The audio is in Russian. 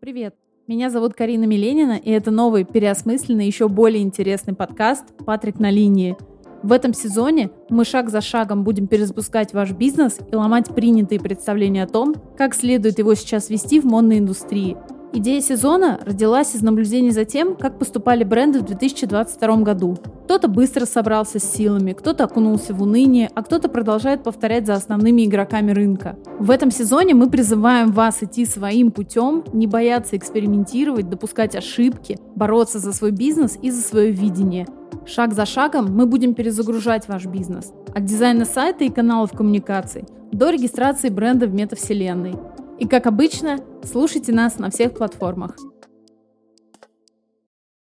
Привет! Меня зовут Карина Миленина, и это новый, переосмысленный, еще более интересный подкаст «Патрик на линии». В этом сезоне мы шаг за шагом будем перезапускать ваш бизнес и ломать принятые представления о том, как следует его сейчас вести в модной индустрии – Идея сезона родилась из наблюдений за тем, как поступали бренды в 2022 году. Кто-то быстро собрался с силами, кто-то окунулся в уныние, а кто-то продолжает повторять за основными игроками рынка. В этом сезоне мы призываем вас идти своим путем, не бояться экспериментировать, допускать ошибки, бороться за свой бизнес и за свое видение. Шаг за шагом мы будем перезагружать ваш бизнес. От дизайна сайта и каналов коммуникаций до регистрации бренда в метавселенной. И как обычно, слушайте нас на всех платформах.